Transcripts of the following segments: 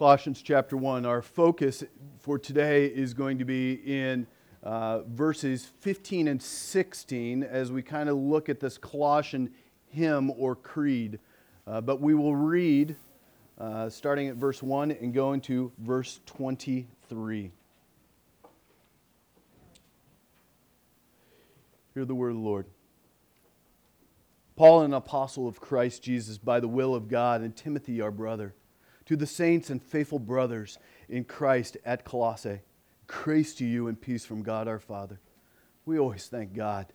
Colossians chapter 1. Our focus for today is going to be in uh, verses 15 and 16 as we kind of look at this Colossian hymn or creed. Uh, but we will read uh, starting at verse 1 and going to verse 23. Hear the word of the Lord. Paul, an apostle of Christ Jesus by the will of God, and Timothy, our brother, to the saints and faithful brothers in Christ at Colossae, grace to you and peace from God our Father. We always thank God,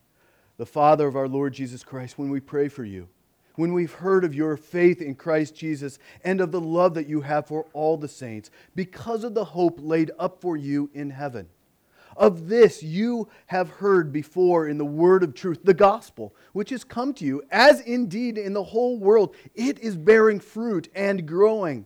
the Father of our Lord Jesus Christ, when we pray for you, when we've heard of your faith in Christ Jesus and of the love that you have for all the saints, because of the hope laid up for you in heaven. Of this you have heard before in the word of truth, the gospel, which has come to you, as indeed in the whole world. It is bearing fruit and growing,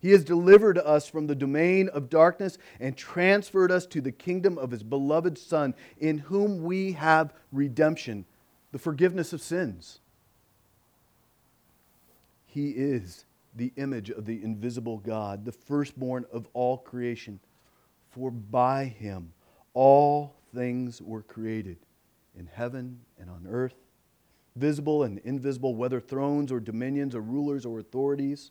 He has delivered us from the domain of darkness and transferred us to the kingdom of his beloved Son, in whom we have redemption, the forgiveness of sins. He is the image of the invisible God, the firstborn of all creation. For by him all things were created, in heaven and on earth, visible and invisible, whether thrones or dominions or rulers or authorities.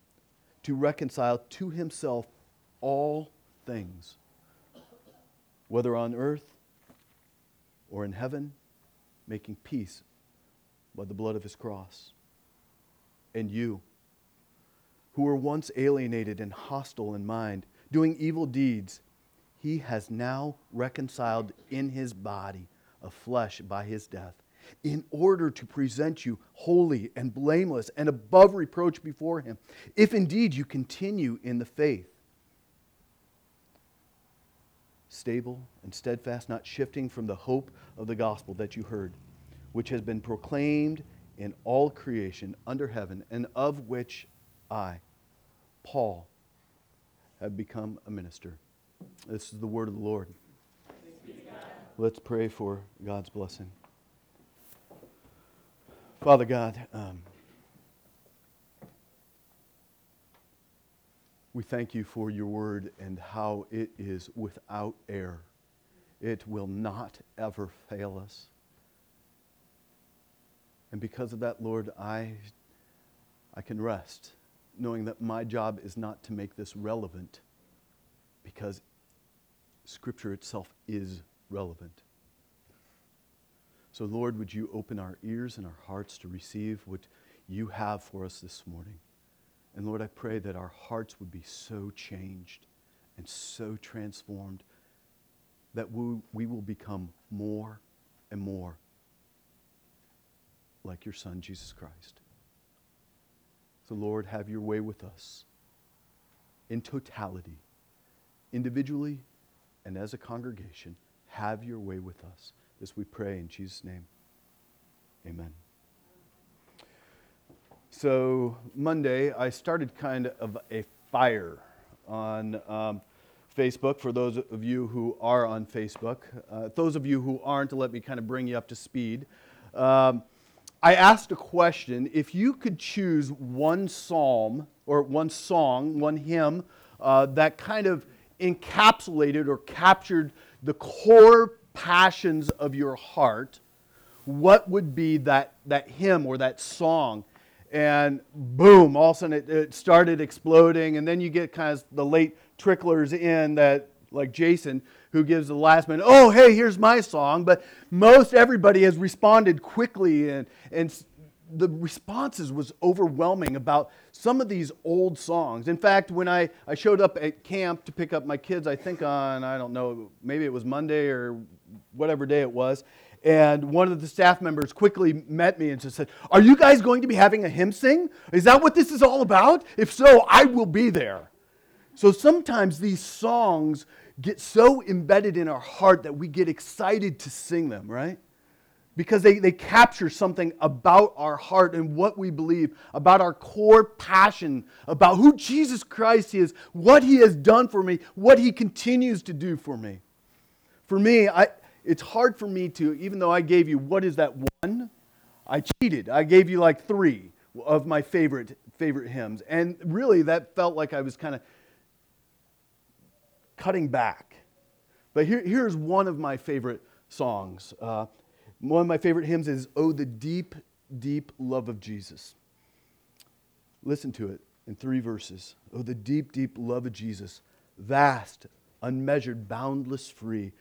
to reconcile to himself all things, whether on earth or in heaven, making peace by the blood of his cross. And you, who were once alienated and hostile in mind, doing evil deeds, he has now reconciled in his body of flesh by his death, in order to present you holy and blameless and above reproach before him, if indeed you continue in the faith. Stable and steadfast, not shifting from the hope of the gospel that you heard which has been proclaimed in all creation under heaven, and of which I, Paul, have become a minister. This is the word of the Lord. Let's pray for God's blessing. Father God, um, we thank you for your word and how it is without error. It will not ever fail us. And because of that, Lord, I, I can rest knowing that my job is not to make this relevant because Scripture itself is relevant. So, Lord, would you open our ears and our hearts to receive what you have for us this morning? And Lord, I pray that our hearts would be so changed and so transformed that we, we will become more and more like your Son, Jesus Christ. So, Lord, have your way with us in totality, individually and as a congregation. Have your way with us. This we pray in Jesus' name. Amen. So, Monday, I started kind of a fire on um, Facebook for those of you who are on Facebook. Uh, those of you who aren't, let me kind of bring you up to speed. Um, I asked a question if you could choose one psalm or one song, one hymn uh, that kind of encapsulated or captured the core passions of your heart, what would be that, that hymn or that song? And boom, all of a sudden it, it started exploding. And then you get kind of the late tricklers in that, like Jason, who gives the last minute, oh, hey, here's my song. But most everybody has responded quickly, and, and the responses was overwhelming about some of these old songs. In fact, when I, I showed up at camp to pick up my kids, I think on, I don't know, maybe it was Monday or whatever day it was, and one of the staff members quickly met me and just said, Are you guys going to be having a hymn sing? Is that what this is all about? If so, I will be there. So sometimes these songs get so embedded in our heart that we get excited to sing them, right? Because they, they capture something about our heart and what we believe, about our core passion, about who Jesus Christ is, what he has done for me, what he continues to do for me. For me, I, it's hard for me to, even though I gave you, what is that one? I cheated. I gave you like three of my favorite, favorite hymns. And really, that felt like I was kind of cutting back. But here, here's one of my favorite songs. Uh, one of my favorite hymns is Oh, the Deep, Deep Love of Jesus. Listen to it in three verses. Oh, the deep, deep love of Jesus, vast, unmeasured, boundless, free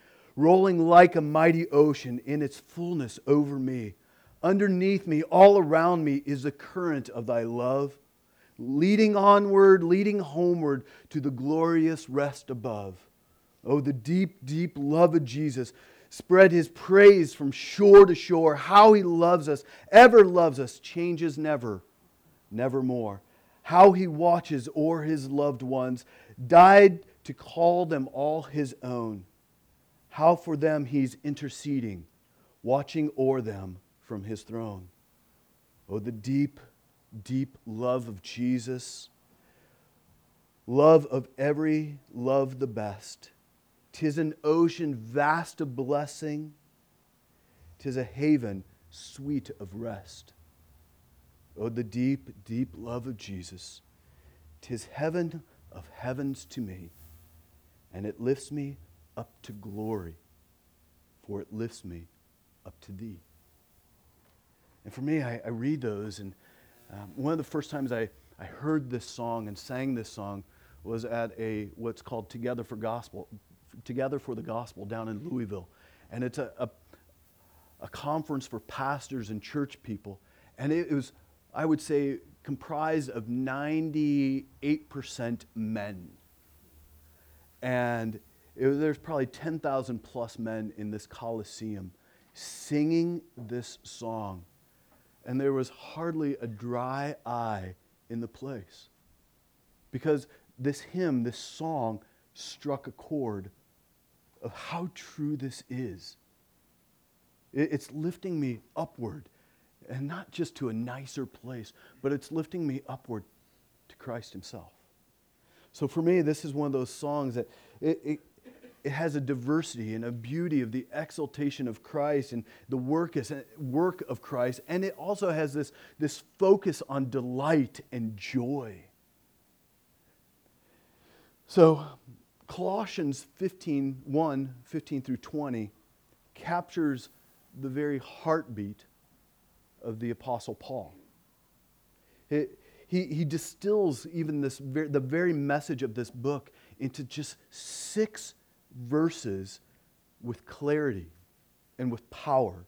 rolling like a mighty ocean in its fullness over me. Underneath me, all around me, is the current of thy love, leading onward, leading homeward to the glorious rest above. Oh, the deep, deep love of Jesus. Spread his praise from shore to shore. How he loves us, ever loves us, changes never, nevermore. How he watches o'er his loved ones, died to call them all his own how for them he's interceding, watching o'er them from his throne. Oh, the deep, deep love of Jesus, love of every love the best. Tis an ocean vast of blessing, tis a haven sweet of rest. Oh, the deep, deep love of Jesus, tis heaven of heavens to me, and it lifts me up to glory, for it lifts me up to thee. And for me, I, I read those, and um, one of the first times I, I heard this song and sang this song was at a what's called Together for Gospel, Together for the Gospel down in Louisville. And it's a, a, a conference for pastors and church people. And it was, I would say, comprised of 98% men. And there's probably 10,000 plus men in this Coliseum singing this song. And there was hardly a dry eye in the place. Because this hymn, this song, struck a chord of how true this is. It's lifting me upward, and not just to a nicer place, but it's lifting me upward to Christ Himself. So for me, this is one of those songs that it, it, it has a diversity and a beauty of the exaltation of Christ and the work, is, work of Christ. And it also has this, this focus on delight and joy. So, Colossians 15 1, 15 through 20 captures the very heartbeat of the Apostle Paul. It, he, he distills even this, the very message of this book into just six verses with clarity and with power.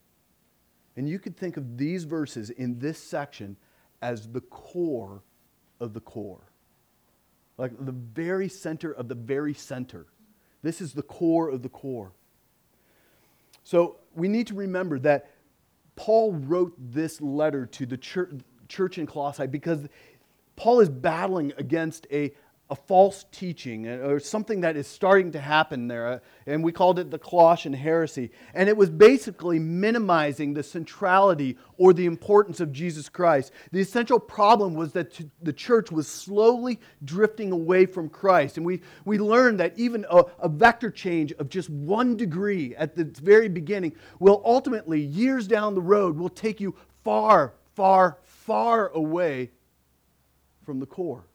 And you could think of these verses in this section as the core of the core. Like the very center of the very center. This is the core of the core. So we need to remember that Paul wrote this letter to the church, church in Colossae because Paul is battling against a, a false teaching uh, or something that is starting to happen there. Uh, and we called it the Colossian heresy. And it was basically minimizing the centrality or the importance of Jesus Christ. The essential problem was that the church was slowly drifting away from Christ. And we, we learned that even a, a vector change of just one degree at the very beginning will ultimately, years down the road, will take you far, far, far away from the core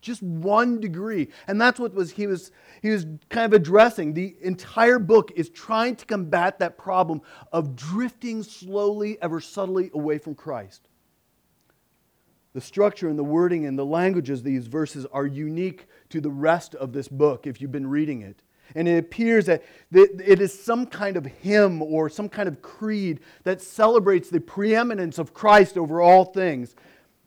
just one degree. And that's what was he was he was kind of addressing. The entire book is trying to combat that problem of drifting slowly ever subtly away from christ. The structure and the wording and the languages these verses are unique to the rest of this book if you've been reading it. And it appears that it is some kind of hymn or some kind of creed that celebrates the preeminence of Christ over all things.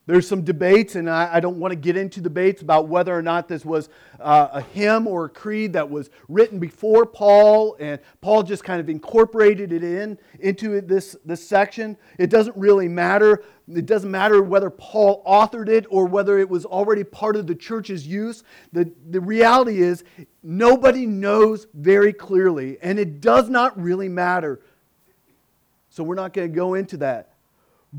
There's some debates, and I, I, don't want to get into debates about whether or not this was uh, a hymn or a creed that was written before Paul, and Paul just kind of incorporated it in into this, this section. It doesn't really matter. It doesn't matter whether Paul authored it or whether it was already part of the church's use. The, the reality is, nobody knows very clearly, and it does not really matter. So we're not going to go into that.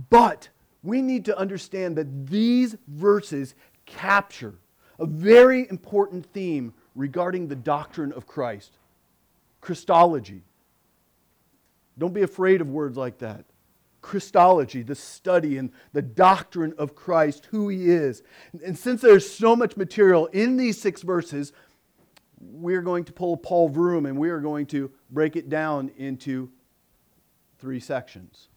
But we need to understand that these verses capture a very important theme regarding the doctrine of Christ Christology. Don't be afraid of words like that. Christology, the study and the doctrine of Christ, who he is. And since there's so much material in these six verses, we're going to pull Paul Vroom and we are going to break it down into three sections.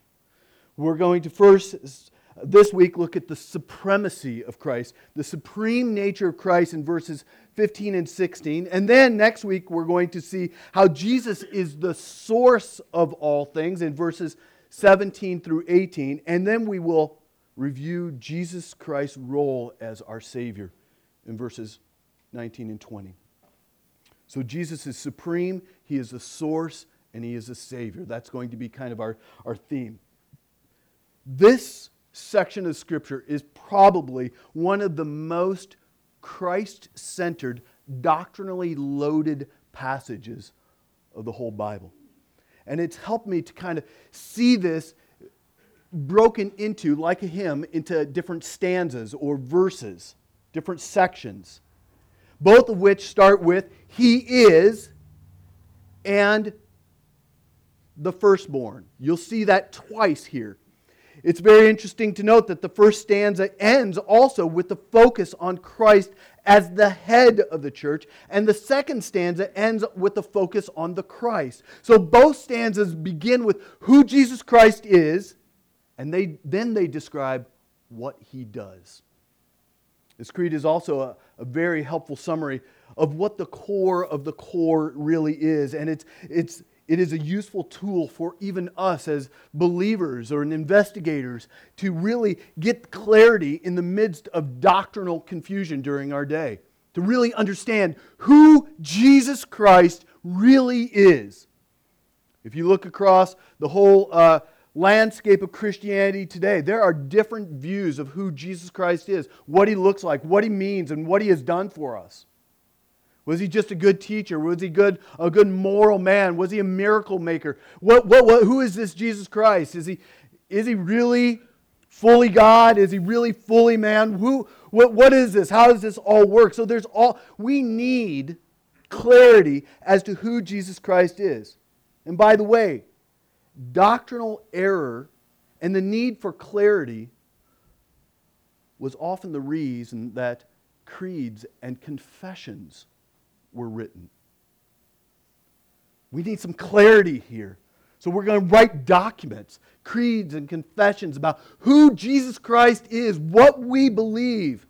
We're going to first this week look at the supremacy of Christ, the supreme nature of Christ in verses 15 and 16. And then next week, we're going to see how Jesus is the source of all things in verses 17 through 18. And then we will review Jesus Christ's role as our Savior in verses 19 and 20. So Jesus is supreme, He is the source, and He is a Savior. That's going to be kind of our, our theme. This section of Scripture is probably one of the most Christ centered, doctrinally loaded passages of the whole Bible. And it's helped me to kind of see this broken into, like a hymn, into different stanzas or verses, different sections, both of which start with He is and the firstborn. You'll see that twice here. It's very interesting to note that the first stanza ends also with the focus on Christ as the head of the church, and the second stanza ends with the focus on the Christ. So both stanzas begin with who Jesus Christ is, and they, then they describe what he does. This creed is also a, a very helpful summary of what the core of the core really is, and it's, it's it is a useful tool for even us as believers or investigators to really get clarity in the midst of doctrinal confusion during our day, to really understand who Jesus Christ really is. If you look across the whole uh, landscape of Christianity today, there are different views of who Jesus Christ is, what he looks like, what he means, and what he has done for us. Was he just a good teacher? Was he good, a good moral man? Was he a miracle maker? What, what, what, who is this Jesus Christ? Is he, is he really fully God? Is he really fully man? Who, what, what is this? How does this all work? So there's all, we need clarity as to who Jesus Christ is. And by the way, doctrinal error and the need for clarity was often the reason that creeds and confessions were written. We need some clarity here. So we're going to write documents, creeds, and confessions about who Jesus Christ is, what we believe.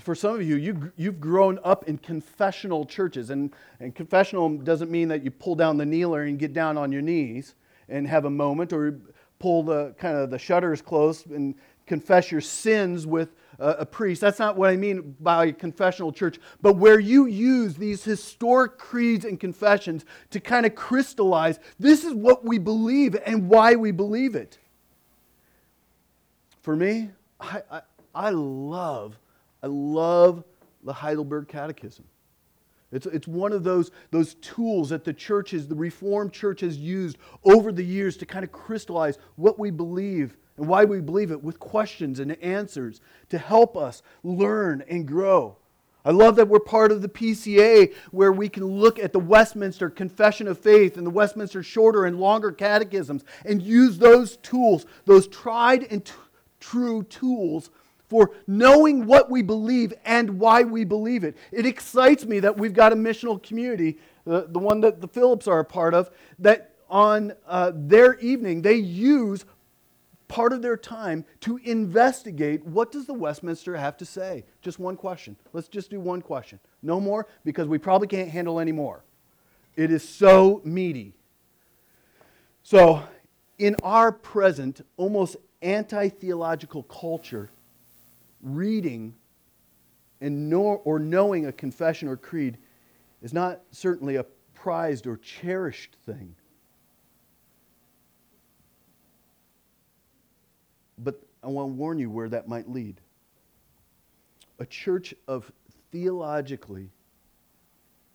For some of you, you you've grown up in confessional churches. And, and confessional doesn't mean that you pull down the kneeler and get down on your knees and have a moment or pull the kind of the shutters close and confess your sins with a priest. That's not what I mean by confessional church, but where you use these historic creeds and confessions to kind of crystallize this is what we believe and why we believe it. For me, I, I, I love, I love the Heidelberg Catechism. It's, it's one of those, those tools that the churches, the Reformed Church, has used over the years to kind of crystallize what we believe and why we believe it with questions and answers to help us learn and grow. I love that we're part of the PCA where we can look at the Westminster Confession of Faith and the Westminster Shorter and Longer Catechisms and use those tools, those tried and t- true tools for knowing what we believe and why we believe it. It excites me that we've got a missional community, the, the one that the Phillips are a part of, that on uh, their evening they use part of their time to investigate what does the Westminster have to say? Just one question. Let's just do one question. No more because we probably can't handle any more. It is so meaty. So, in our present almost anti-theological culture, reading and know, or knowing a confession or creed is not certainly a prized or cherished thing. But I want to warn you where that might lead. A church of theologically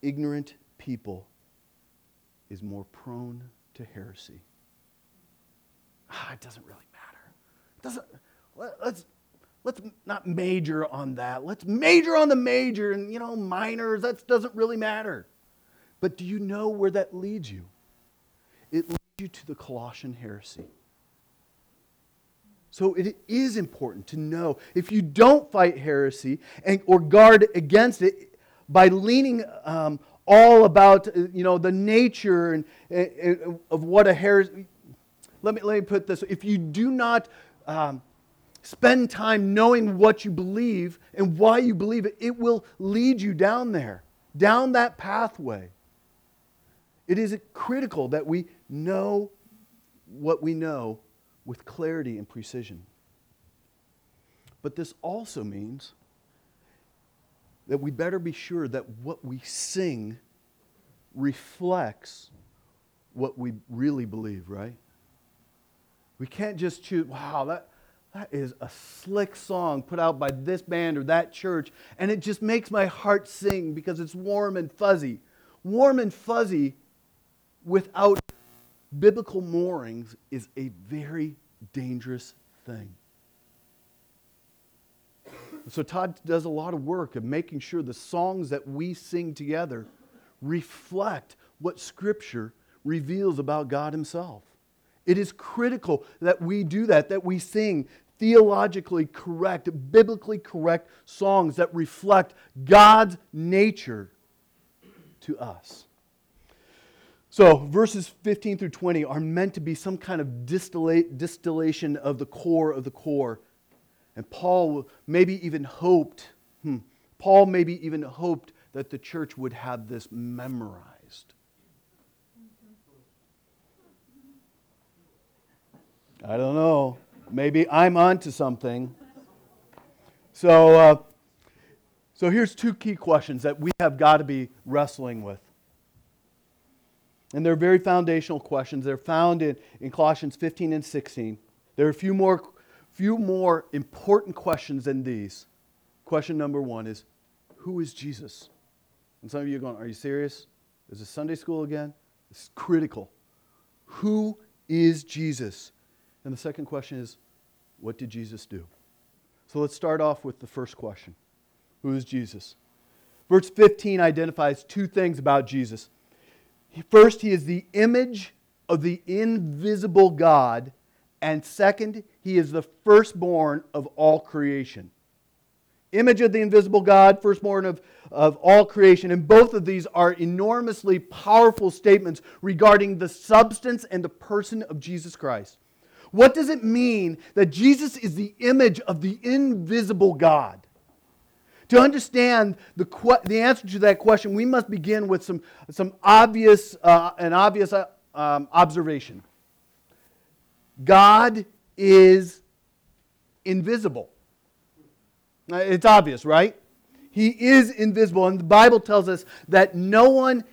ignorant people is more prone to heresy. Ah, it doesn't really matter. It doesn't, let, let's, let's not major on that. Let's major on the major and, you know, minors. That doesn't really matter. But do you know where that leads you? It leads you to the Colossian heresy. So it is important to know if you don't fight heresy and, or guard against it by leaning um, all about uh, you know the nature and, and, of what a heresy. Let me let me put this: if you do not um, spend time knowing what you believe and why you believe it, it will lead you down there, down that pathway. It is critical that we know what we know with clarity and precision. But this also means that we better be sure that what we sing reflects what we really believe, right? We can't just choose, wow, that, that is a slick song put out by this band or that church, and it just makes my heart sing because it's warm and fuzzy. Warm and fuzzy without biblical moorings is a very dangerous thing. So, Todd does a lot of work of making sure the songs that we sing together reflect what Scripture reveals about God Himself. It is critical that we do that, that we sing theologically correct, biblically correct songs that reflect God's nature to us. So, verses 15 through 20 are meant to be some kind of distillation of the core of the core. And Paul maybe even hoped, hmm, Paul maybe even hoped that the church would have this memorized. I don't know. Maybe I'm onto something. So, uh, so here's two key questions that we have got to be wrestling with. And they're very foundational questions. They're found in, in Colossians 15 and 16. There are a few more, few more important questions than these. Question number one is Who is Jesus? And some of you are going, Are you serious? Is this Sunday school again? It's critical. Who is Jesus? And the second question is What did Jesus do? So let's start off with the first question Who is Jesus? Verse 15 identifies two things about Jesus. First, he is the image of the invisible God. And second, he is the firstborn of all creation. Image of the invisible God, firstborn of, of all creation. And both of these are enormously powerful statements regarding the substance and the person of Jesus Christ. What does it mean that Jesus is the image of the invisible God? To understand the, the answer to that question, we must begin with some, some obvious, uh, an obvious uh, um, observation. God is invisible. It's obvious, right? He is invisible. And the Bible tells us that no one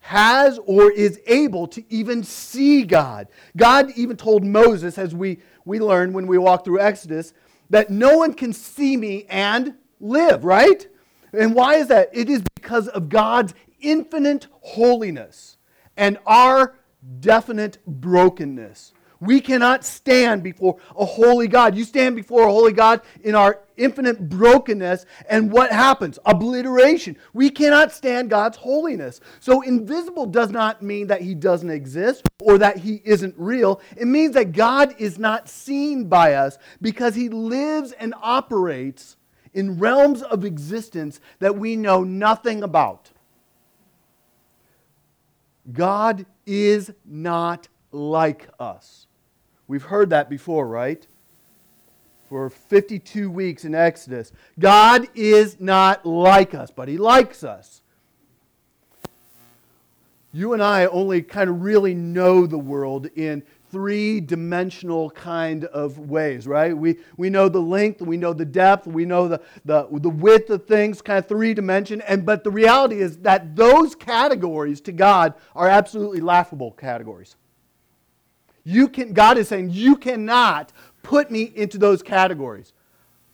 has or is able to even see God. God even told Moses, as we, we learned when we walked through Exodus, that no one can see me and live, right? And why is that? It is because of God's infinite holiness and our definite brokenness. We cannot stand before a holy God. You stand before a holy God in our infinite brokenness, and what happens? Obliteration. We cannot stand God's holiness. So, invisible does not mean that He doesn't exist or that He isn't real. It means that God is not seen by us because He lives and operates in realms of existence that we know nothing about. God is not like us. We've heard that before, right? For 52 weeks in Exodus. God is not like us, but He likes us. You and I only kind of really know the world in three dimensional kind of ways, right? We, we know the length, we know the depth, we know the, the, the width of things, kind of three dimension. And, but the reality is that those categories to God are absolutely laughable categories. You can, God is saying, you cannot put me into those categories.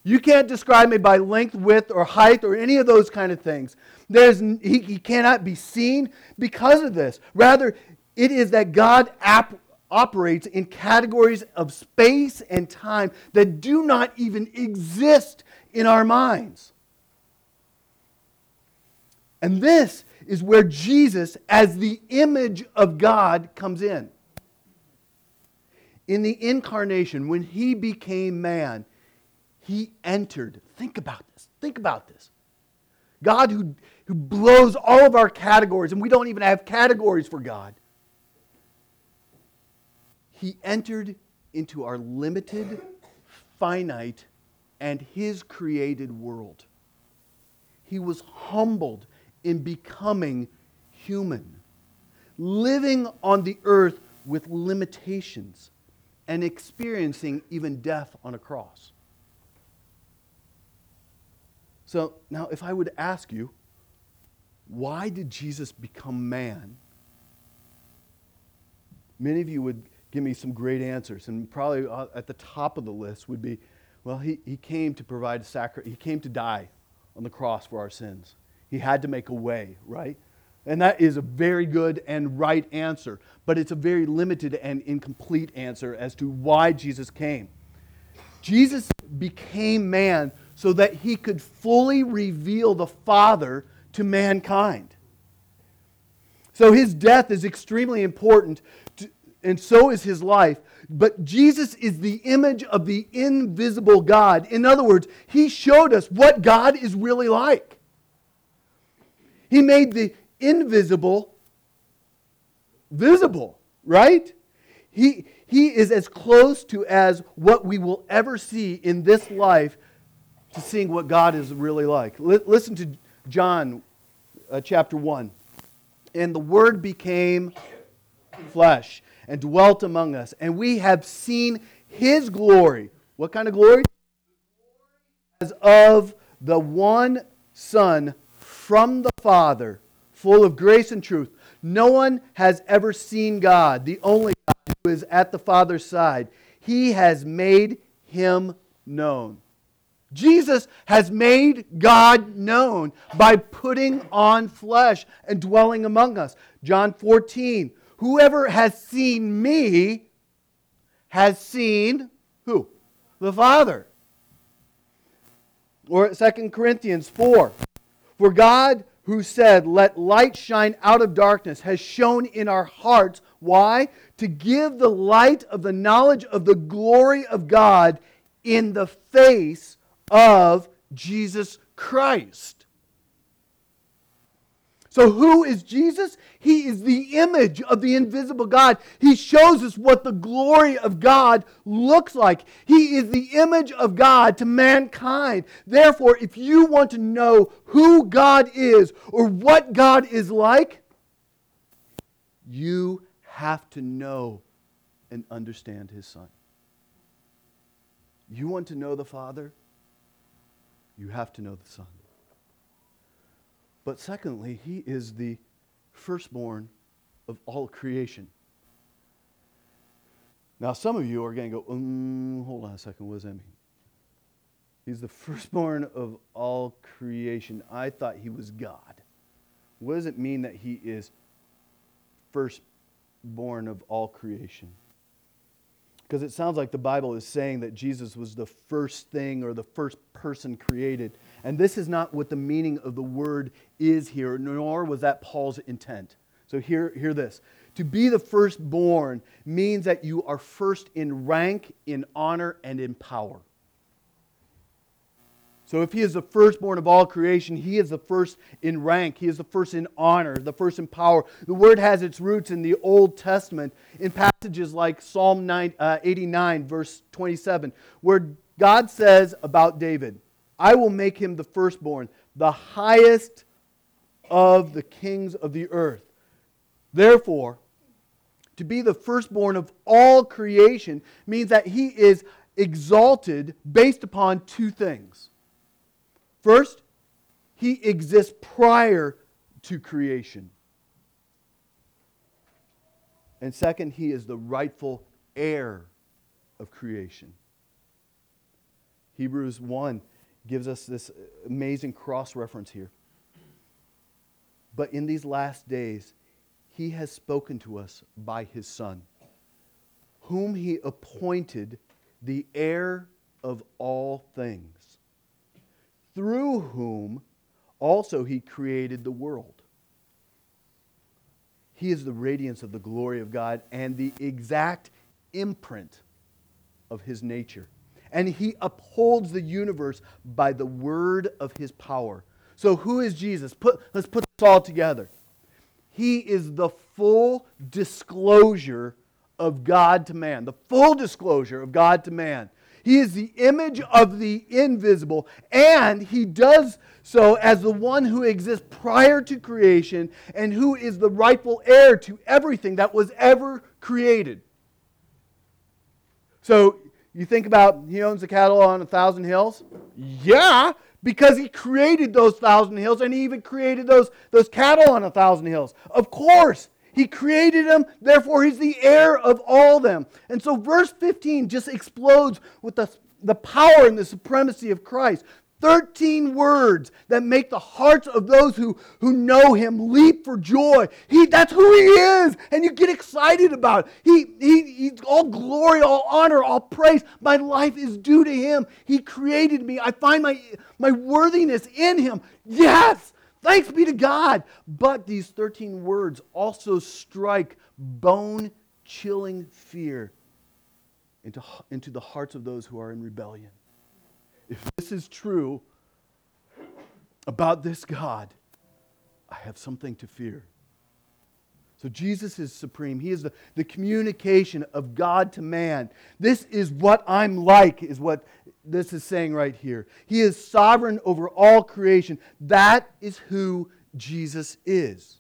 You can't describe me by length, width, or height, or any of those kind of things. There's, he, he cannot be seen because of this. Rather, it is that God ap- operates in categories of space and time that do not even exist in our minds. And this is where Jesus, as the image of God, comes in in the incarnation, when he became man, he entered. Think about this. Think about this. God, who, who blows all of our categories, and we don't even have categories for God, he entered into our limited, finite, and his created world. He was humbled in becoming human, living on the earth with limitations and experiencing even death on a cross. So now, if I would ask you, why did Jesus become man? Many of you would give me some great answers, and probably uh, at the top of the list would be, well, he, he came to provide a sacrifice, he came to die on the cross for our sins. He had to make a way, right? And that is a very good and right answer, but it's a very limited and incomplete answer as to why Jesus came. Jesus became man so that he could fully reveal the Father to mankind. So his death is extremely important, to, and so is his life. But Jesus is the image of the invisible God. In other words, he showed us what God is really like. He made the invisible visible, right? He, he is as close to as what we will ever see in this life to seeing what God is really like. L- listen to John uh, chapter 1. And the Word became flesh and dwelt among us, and we have seen His glory. What kind of glory? As of the one Son from the Father full of grace and truth. No one has ever seen God, the only God who is at the Father's side. He has made him known. Jesus has made God known by putting on flesh and dwelling among us. John 14. Whoever has seen me has seen who? The Father. Or 2 Corinthians 4. For God who said, Let light shine out of darkness, has shone in our hearts. Why? To give the light of the knowledge of the glory of God in the face of Jesus Christ. So, who is Jesus? He is the image of the invisible God. He shows us what the glory of God looks like. He is the image of God to mankind. Therefore, if you want to know who God is or what God is like, you have to know and understand His Son. You want to know the Father? You have to know the Son. But secondly, he is the firstborn of all creation. Now, some of you are going to go, um, hold on a second, what does that mean? He's the firstborn of all creation. I thought he was God. What does it mean that he is firstborn of all creation? Because it sounds like the Bible is saying that Jesus was the first thing or the first person created. And this is not what the meaning of the word is here, nor was that Paul's intent. So hear, hear this. To be the firstborn means that you are first in rank, in honor, and in power. So if he is the firstborn of all creation, he is the first in rank, he is the first in honor, the first in power. The word has its roots in the Old Testament in passages like Psalm 9, uh, 89, verse 27, where God says about David, I will make him the firstborn, the highest of the kings of the earth. Therefore, to be the firstborn of all creation means that he is exalted based upon two things. First, he exists prior to creation. And second, he is the rightful heir of creation. Hebrews 1 gives us this amazing cross reference here. But in these last days, he has spoken to us by his Son, whom he appointed the heir of all things through whom also he created the world. He is the radiance of the glory of God and the exact imprint of his nature. And he upholds the universe by the word of his power. So, who is Jesus? Put, let's put this all together. He is the full disclosure of God to man, the full disclosure of God to man. He is the image of the invisible, and he does so as the one who exists prior to creation and who is the rightful heir to everything that was ever created. So you think about he owns the cattle on a thousand hills? Yeah, because he created those thousand hills and he even created those, those cattle on a thousand hills. Of course. He created them, therefore, he's the heir of all them. And so, verse 15 just explodes with the, the power and the supremacy of Christ. 13 words that make the hearts of those who, who know him leap for joy. He, that's who he is, and you get excited about it. He, he, he's all glory, all honor, all praise. My life is due to him. He created me. I find my, my worthiness in him. Yes, Thanks be to God. But these 13 words also strike bone chilling fear into, into the hearts of those who are in rebellion. If this is true about this God, I have something to fear. So Jesus is supreme. He is the, the communication of God to man. This is what I'm like, is what this is saying right here. He is sovereign over all creation. That is who Jesus is.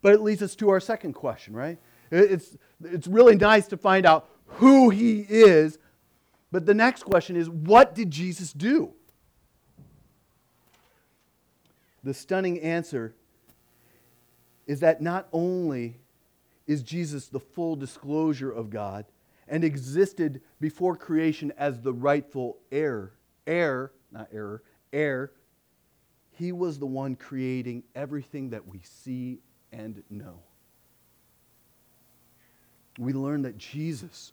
But it leads us to our second question, right? It's, it's really nice to find out who he is. But the next question is what did Jesus do? The stunning answer is that not only is Jesus the full disclosure of God and existed before creation as the rightful heir, heir, not error, heir, he was the one creating everything that we see and know. We learn that Jesus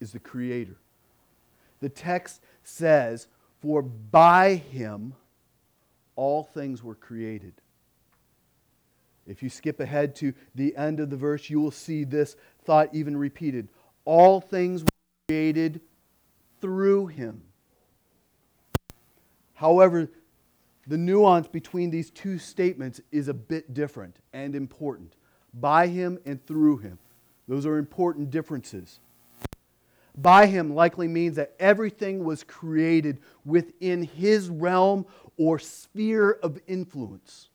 is the creator. The text says, For by him all things were created if you skip ahead to the end of the verse, you will see this thought even repeated. All things were created through him. However, the nuance between these two statements is a bit different and important. By him and through him. Those are important differences. By him likely means that everything was created within his realm or sphere of influence.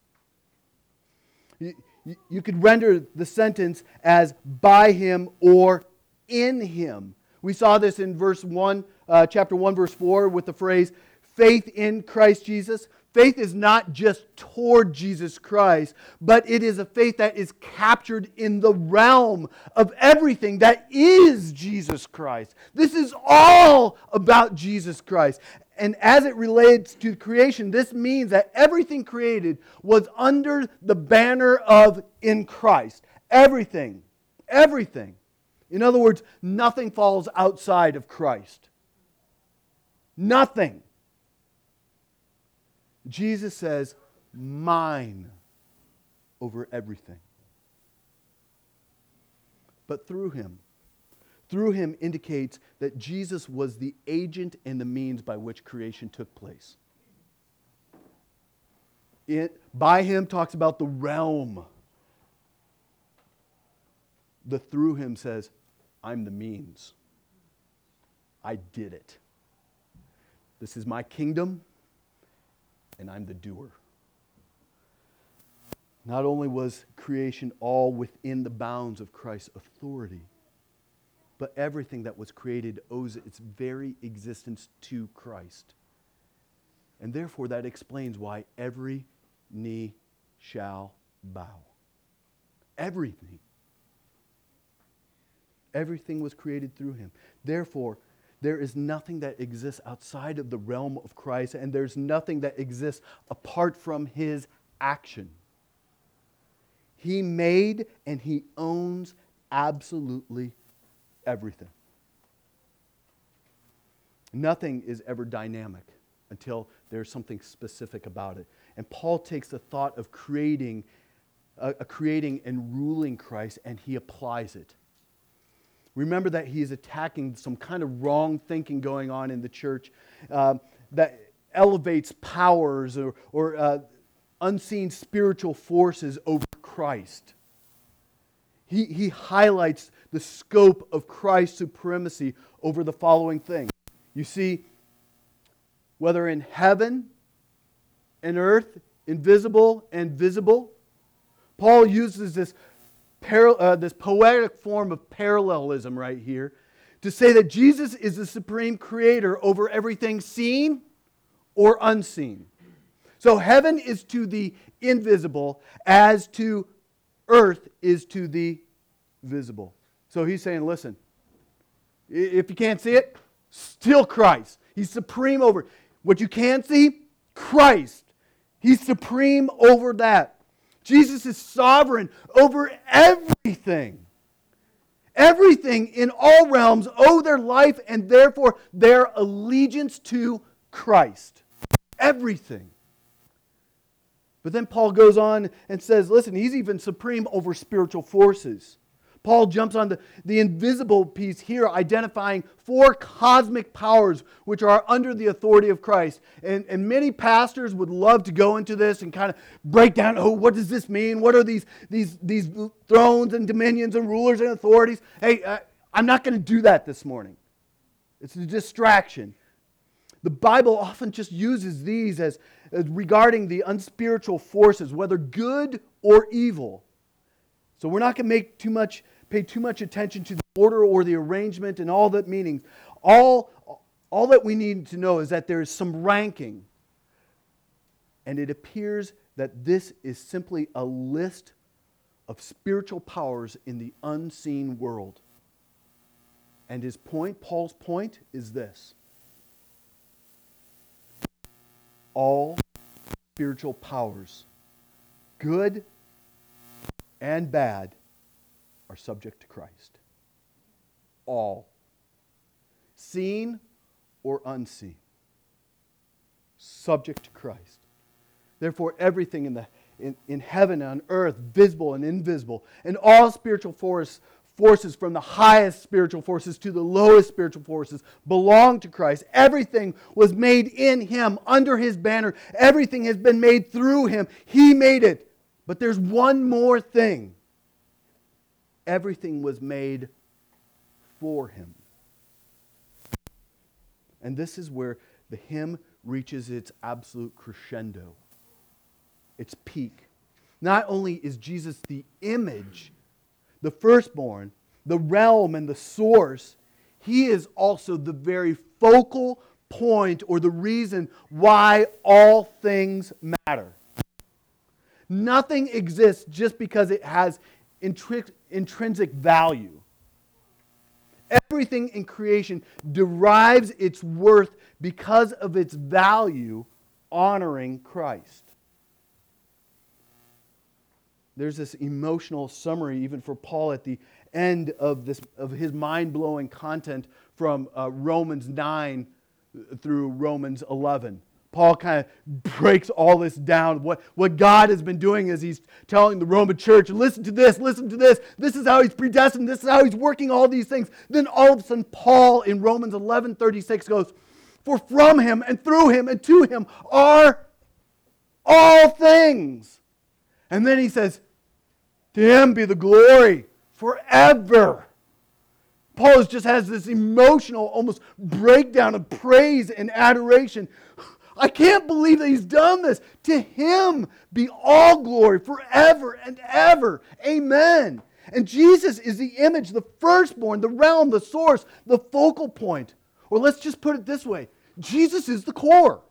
You, could render the sentence as by him or in him. We saw this in verse 1, uh, chapter 1, verse 4, with the phrase faith in Christ Jesus. Faith is not just toward Jesus Christ, but it is a faith that is captured in the realm of everything that is Jesus Christ. This is all about Jesus Christ. And as it relates to creation, this means that everything created was under the banner of in Christ. Everything. Everything. In other words, nothing falls outside of Christ. Nothing. Jesus says, mine over everything. But through him, through him indicates that Jesus was the agent and the means by which creation took place. It, by him talks about the realm. The through him says, I'm the means. I did it. This is my kingdom and I'm the doer. Not only was creation all within the bounds of Christ's authority, but everything that was created owes its very existence to Christ. And therefore, that explains why every knee shall bow. Everything. Everything was created through him. Therefore, there is nothing that exists outside of the realm of Christ, and there's nothing that exists apart from his action. He made and he owns absolutely everything. Nothing is ever dynamic until there's something specific about it. And Paul takes the thought of creating, uh, creating and ruling Christ and he applies it. Remember that he is attacking some kind of wrong thinking going on in the church uh, that elevates powers or, or uh, unseen spiritual forces over Christ. He, he highlights the scope of Christ's supremacy over the following things. You see, whether in heaven and earth, invisible and visible, Paul uses this uh, this poetic form of parallelism right here to say that Jesus is the supreme creator over everything seen or unseen. So heaven is to the invisible as to earth is to the visible. So he's saying, listen, if you can't see it, still Christ. He's supreme over what you can't see, Christ. He's supreme over that. Jesus is sovereign over everything. Everything in all realms owe their life and therefore their allegiance to Christ. Everything. But then Paul goes on and says, listen, he's even supreme over spiritual forces. Paul jumps on the, the invisible piece here, identifying four cosmic powers which are under the authority of Christ. And, and many pastors would love to go into this and kind of break down oh, what does this mean? What are these, these, these thrones and dominions and rulers and authorities? Hey, uh, I'm not going to do that this morning. It's a distraction. The Bible often just uses these as, as regarding the unspiritual forces, whether good or evil. So we're not going to make too much pay too much attention to the order or the arrangement and all that meanings. All, all that we need to know is that there is some ranking. And it appears that this is simply a list of spiritual powers in the unseen world. And his point, Paul's point, is this all spiritual powers, good and bad, are subject to Christ. All. Seen or unseen. Subject to Christ. Therefore, everything in, the, in, in heaven and on earth, visible and invisible, and all spiritual force, forces from the highest spiritual forces to the lowest spiritual forces belong to Christ. Everything was made in Him, under His banner. Everything has been made through Him. He made it. But there's one more thing everything was made for him. And this is where the hymn reaches its absolute crescendo, its peak. Not only is Jesus the image, the firstborn, the realm, and the source, he is also the very focal point or the reason why all things matter. Nothing exists just because it has intri- intrinsic value. Everything in creation derives its worth because of its value honoring Christ. There's this emotional summary, even for Paul, at the end of, this, of his mind blowing content from uh, Romans 9 through Romans 11. Paul kind of breaks all this down. What, what God has been doing is he's telling the Roman church, listen to this, listen to this. This is how he's predestined. This is how he's working all these things. Then all of a sudden, Paul in Romans 11 36 goes, For from him and through him and to him are all things. And then he says, To him be the glory forever. Paul just has this emotional, almost breakdown of praise and adoration. I can't believe that he's done this. To him be all glory forever and ever. Amen. And Jesus is the image, the firstborn, the realm, the source, the focal point. Or let's just put it this way Jesus is the core.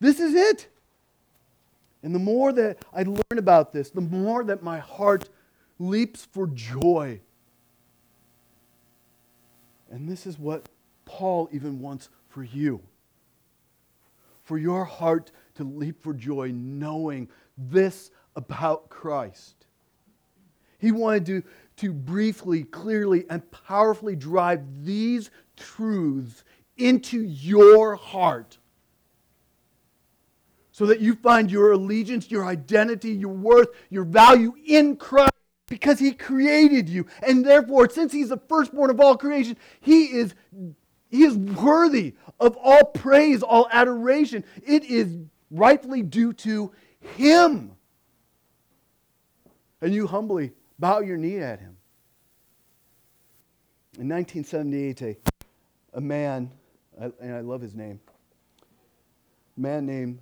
This is it. And the more that I learn about this, the more that my heart leaps for joy. And this is what Paul even wants for you. For your heart to leap for joy knowing this about Christ. He wanted to, to briefly, clearly, and powerfully drive these truths into your heart so that you find your allegiance, your identity, your worth, your value in Christ because he created you. And therefore, since he's the firstborn of all creation, he is, he is worthy of all praise, all adoration. It is rightfully due to him. And you humbly bow your knee at him. In 1978, a, a man, and I love his name, a man named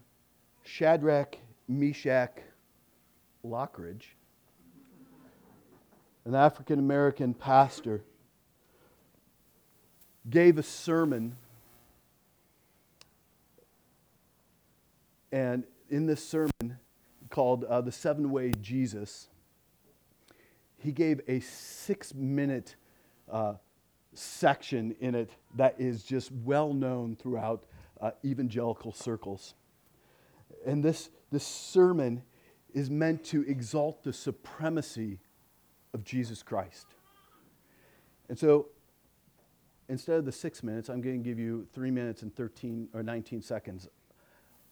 Shadrach Meshach Lockridge, an African American pastor, gave a sermon. And in this sermon called uh, The Seven Way Jesus, he gave a six minute uh, section in it that is just well known throughout uh, evangelical circles. And this, this sermon is meant to exalt the supremacy of Jesus Christ. And so instead of the six minutes, I'm going to give you three minutes and 13 or 19 seconds.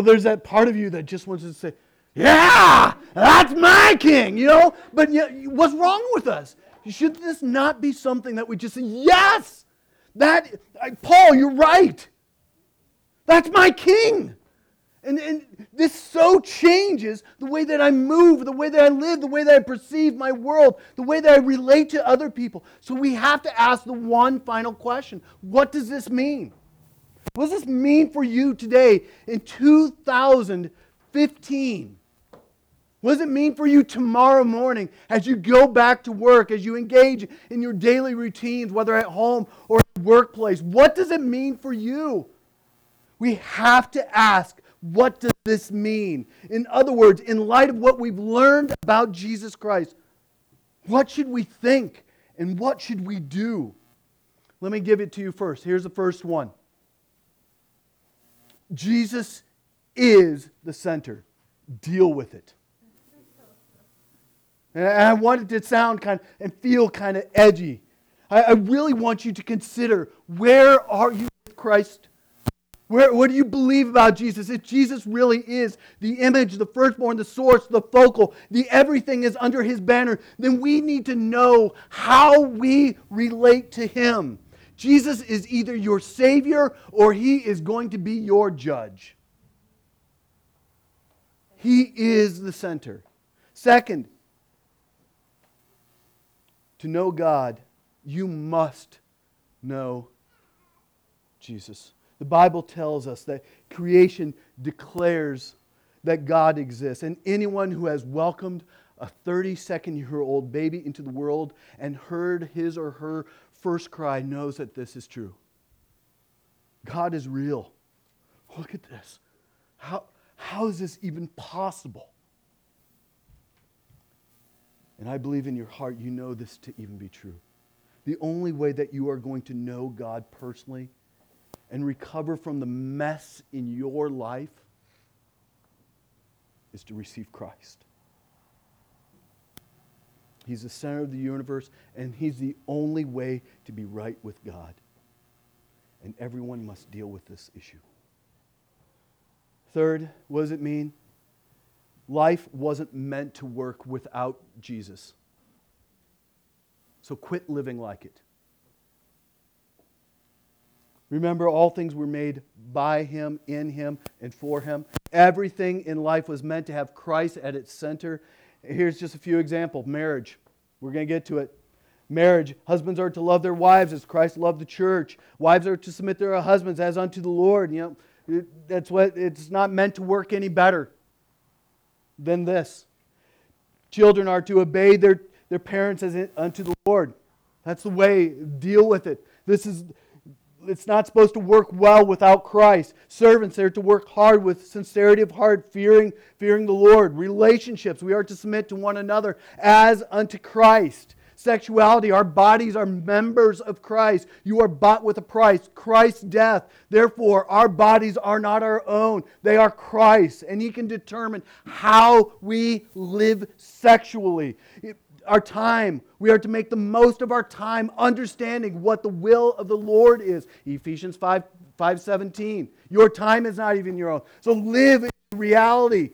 there's that part of you that just wants to say, yeah, that's my king, you know? But yet, what's wrong with us? Should this not be something that we just say, yes, that, Paul, you're right. That's my king. And, and this so changes the way that I move, the way that I live, the way that I perceive my world, the way that I relate to other people. So we have to ask the one final question What does this mean? What does this mean for you today in 2015? What does it mean for you tomorrow morning as you go back to work, as you engage in your daily routines, whether at home or at workplace? What does it mean for you? We have to ask, what does this mean? In other words, in light of what we've learned about Jesus Christ, what should we think and what should we do? Let me give it to you first. Here's the first one Jesus is the center. Deal with it. And I want it to sound kind of, and feel kind of edgy. I, I really want you to consider where are you with Christ? Where, what do you believe about Jesus? If Jesus really is the image, the firstborn, the source, the focal, the everything is under his banner, then we need to know how we relate to him. Jesus is either your Savior or he is going to be your judge. He is the center. Second, to know God, you must know Jesus. The Bible tells us that creation declares that God exists. And anyone who has welcomed a 32nd year old baby into the world and heard his or her first cry knows that this is true. God is real. Look at this. How, how is this even possible? And I believe in your heart you know this to even be true. The only way that you are going to know God personally and recover from the mess in your life is to receive Christ. He's the center of the universe, and He's the only way to be right with God. And everyone must deal with this issue. Third, what does it mean? Life wasn't meant to work without Jesus. So quit living like it. Remember, all things were made by Him, in Him, and for Him. Everything in life was meant to have Christ at its center. Here's just a few examples marriage. We're going to get to it. Marriage. Husbands are to love their wives as Christ loved the church. Wives are to submit their husbands as unto the Lord. You know, that's what it's not meant to work any better than this. Children are to obey their, their parents as unto the Lord. That's the way. Deal with it. This is it's not supposed to work well without Christ. Servants are to work hard with sincerity of heart, fearing, fearing the Lord. Relationships, we are to submit to one another as unto Christ sexuality. Our bodies are members of Christ. You are bought with a price, Christ's death. Therefore, our bodies are not our own, they are Christ. And He can determine how we live sexually. Our time, we are to make the most of our time understanding what the will of the Lord is. Ephesians 5 517. Your time is not even your own. So live in reality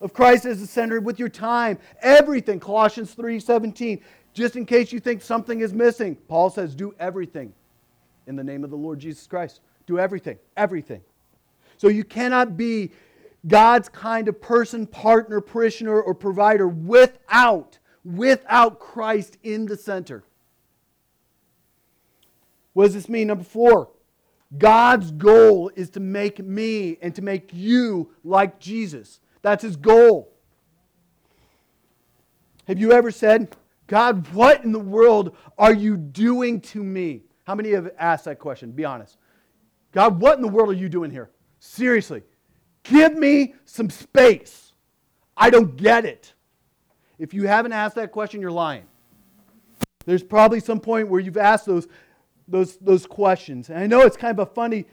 of Christ as the center with your time, everything. Colossians 3:17. Just in case you think something is missing, Paul says, do everything in the name of the Lord Jesus Christ. Do everything, everything. So you cannot be God's kind of person, partner, parishioner, or provider without, without Christ in the center. What does this mean? Number four, God's goal is to make me and to make you like Jesus. That's his goal. Have you ever said, God, what in the world are you doing to me? How many have asked that question? Be honest. God, what in the world are you doing here? Seriously. Give me some space. I don't get it. If you haven't asked that question, you're lying. There's probably some point where you've asked those, those, those questions. And I know it's kind of a funny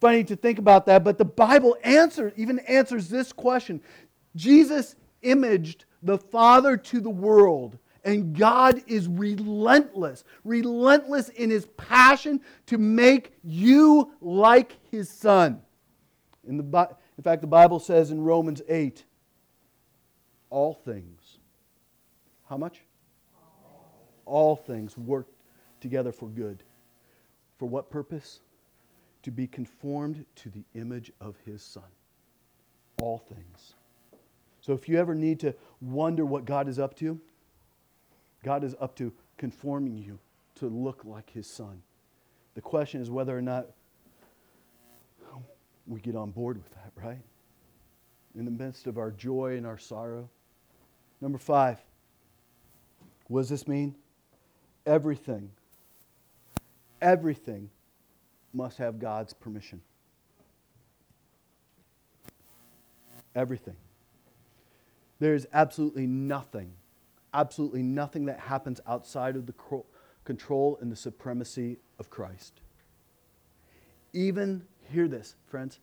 funny to think about that, but the Bible answers, even answers this question. Jesus imaged the Father to the world, and God is relentless, relentless in his passion to make you like his Son. In, the, in fact, the Bible says in Romans 8, all things. How much? All things work together for good. For what purpose? To be conformed to the image of his Son. All things. So if you ever need to wonder what God is up to, God is up to conforming you to look like his Son. The question is whether or not we get on board with that, right? In the midst of our joy and our sorrow. Number five, what does this mean? Everything, everything must have God's permission. Everything. There's absolutely nothing, absolutely nothing that happens outside of the control and the supremacy of Christ. Even, hear this, friends,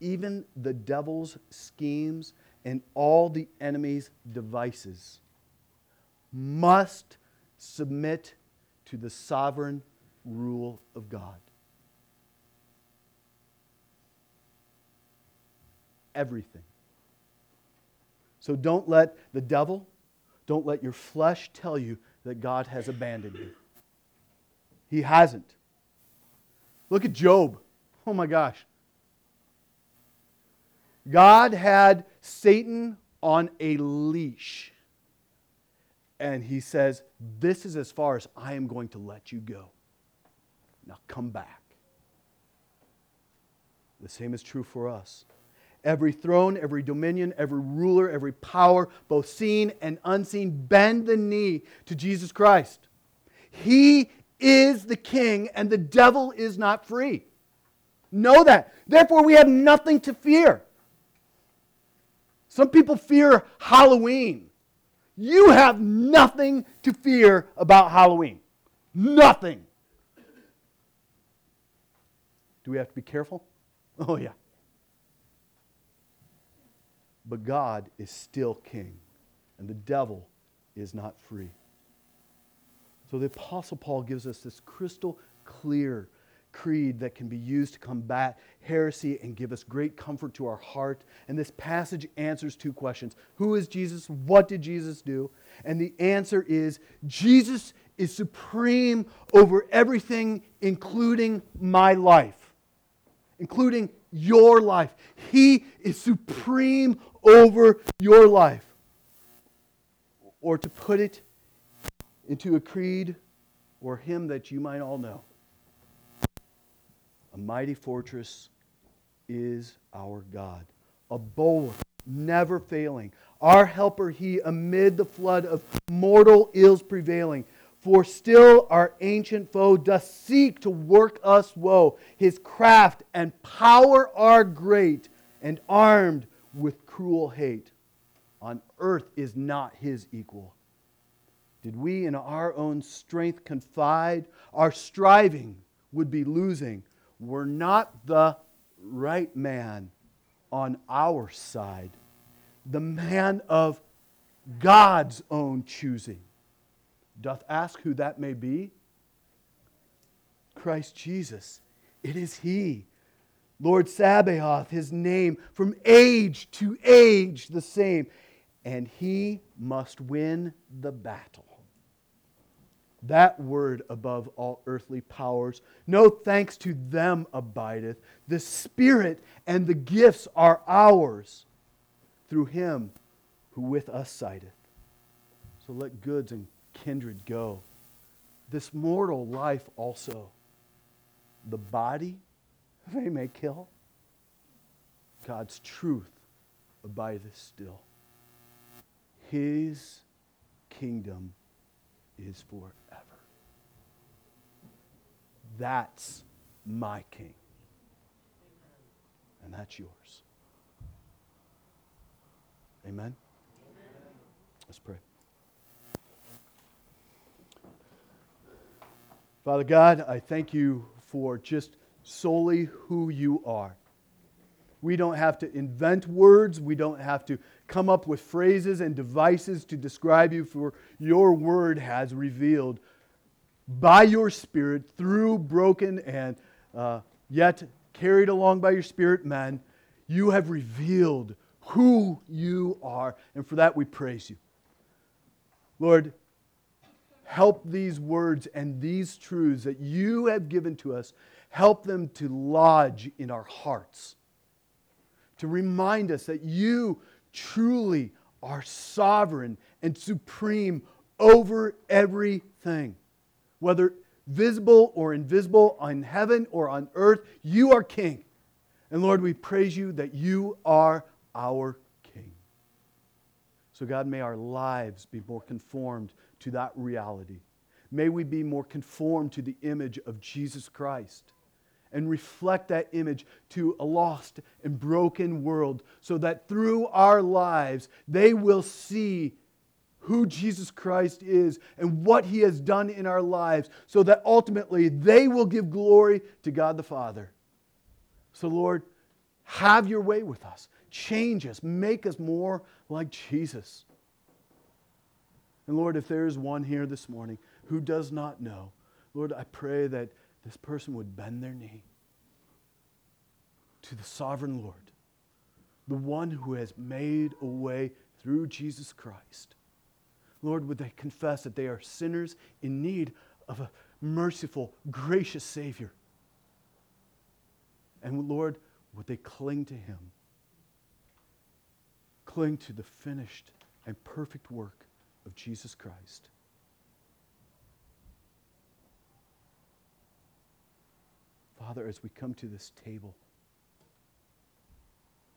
even the devil's schemes and all the enemy's devices must submit to the sovereign rule of God. Everything. So don't let the devil, don't let your flesh tell you that God has abandoned you. He hasn't. Look at Job. Oh my gosh. God had Satan on a leash. And he says, This is as far as I am going to let you go. Now come back. The same is true for us. Every throne, every dominion, every ruler, every power, both seen and unseen, bend the knee to Jesus Christ. He is the king, and the devil is not free. Know that. Therefore, we have nothing to fear. Some people fear Halloween. You have nothing to fear about Halloween. Nothing. Do we have to be careful? Oh, yeah. But God is still king, and the devil is not free. So the Apostle Paul gives us this crystal clear creed that can be used to combat heresy and give us great comfort to our heart. And this passage answers two questions Who is Jesus? What did Jesus do? And the answer is Jesus is supreme over everything, including my life, including your life. He is supreme over your life. Or to put it into a creed or hymn that you might all know. A mighty fortress is our God, a bulwark never failing. Our helper, he amid the flood of mortal ills prevailing. For still our ancient foe doth seek to work us woe. His craft and power are great, and armed with cruel hate. On earth is not his equal. Did we in our own strength confide, our striving would be losing were not the right man on our side, the man of God's own choosing. Doth ask who that may be? Christ Jesus. It is He. Lord Sabaoth, His name, from age to age the same. And He must win the battle that word above all earthly powers. No thanks to them abideth. The Spirit and the gifts are ours through him who with us sideth. So let goods and kindred go. This mortal life also. The body they may kill. God's truth abideth still. His kingdom is forever. That's my king. And that's yours. Amen? Amen? Let's pray. Father God, I thank you for just solely who you are. We don't have to invent words. We don't have to come up with phrases and devices to describe you, for your word has revealed by your Spirit through broken and uh, yet carried along by your Spirit, man, you have revealed who you are. And for that, we praise you. Lord, help these words and these truths that you have given to us, help them to lodge in our hearts, to remind us that you truly are sovereign and supreme over everything. Whether visible or invisible, on heaven or on earth, you are king. And Lord, we praise you that you are our king. So, God, may our lives be more conformed to that reality. May we be more conformed to the image of Jesus Christ and reflect that image to a lost and broken world so that through our lives they will see who Jesus Christ is and what he has done in our lives so that ultimately they will give glory to God the Father. So, Lord, have your way with us. Change us. Make us more like Jesus. And Lord, if there is one here this morning who does not know, Lord, I pray that this person would bend their knee to the sovereign Lord, the one who has made a way through Jesus Christ. Lord, would they confess that they are sinners in need of a merciful, gracious Savior? And Lord, would they cling to Him? Cling to the finished and perfect work of Jesus Christ. Father, as we come to this table,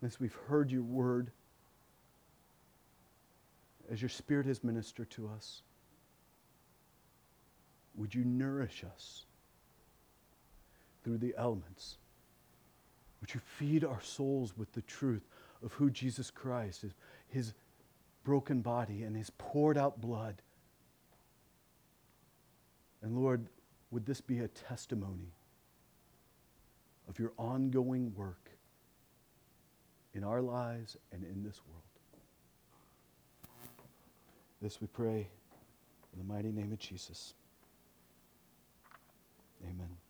as we've heard your word, as your Spirit has ministered to us, would you nourish us through the elements? Would you feed our souls with the truth of who Jesus Christ is, his broken body and his poured out blood? And Lord, would this be a testimony of your ongoing work in our lives and in this world? This we pray in the mighty name of Jesus. Amen.